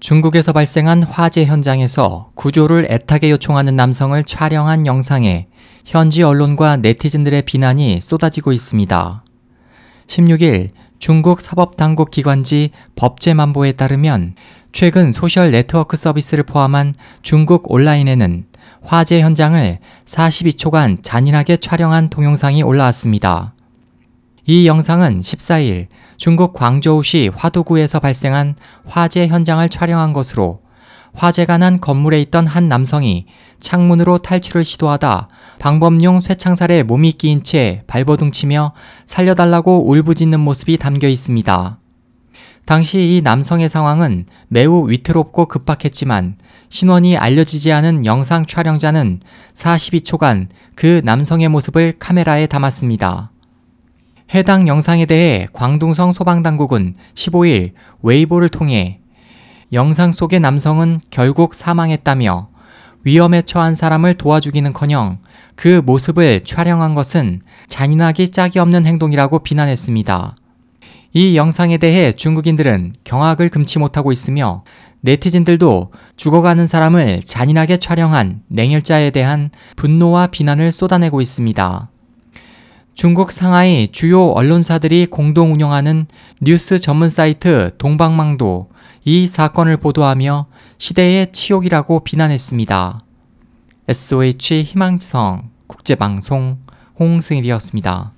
중국에서 발생한 화재 현장에서 구조를 애타게 요청하는 남성을 촬영한 영상에 현지 언론과 네티즌들의 비난이 쏟아지고 있습니다. 16일 중국 사법당국 기관지 법제만보에 따르면 최근 소셜 네트워크 서비스를 포함한 중국 온라인에는 화재 현장을 42초간 잔인하게 촬영한 동영상이 올라왔습니다. 이 영상은 14일 중국 광저우시 화두구에서 발생한 화재 현장을 촬영한 것으로 화재가 난 건물에 있던 한 남성이 창문으로 탈출을 시도하다 방범용 쇠창살에 몸이 끼인 채 발버둥치며 살려달라고 울부짖는 모습이 담겨 있습니다. 당시 이 남성의 상황은 매우 위태롭고 급박했지만 신원이 알려지지 않은 영상 촬영자는 42초간 그 남성의 모습을 카메라에 담았습니다. 해당 영상에 대해 광둥성 소방당국은 15일 웨이보를 통해 영상 속의 남성은 결국 사망했다며 위험에 처한 사람을 도와주기는 커녕 그 모습을 촬영한 것은 잔인하기 짝이 없는 행동이라고 비난했습니다. 이 영상에 대해 중국인들은 경악을 금치 못하고 있으며 네티즌들도 죽어가는 사람을 잔인하게 촬영한 냉혈자에 대한 분노와 비난을 쏟아내고 있습니다. 중국 상하이 주요 언론사들이 공동 운영하는 뉴스 전문 사이트 동방망도 이 사건을 보도하며 시대의 치욕이라고 비난했습니다. SOH 희망성 국제방송 홍승일이었습니다.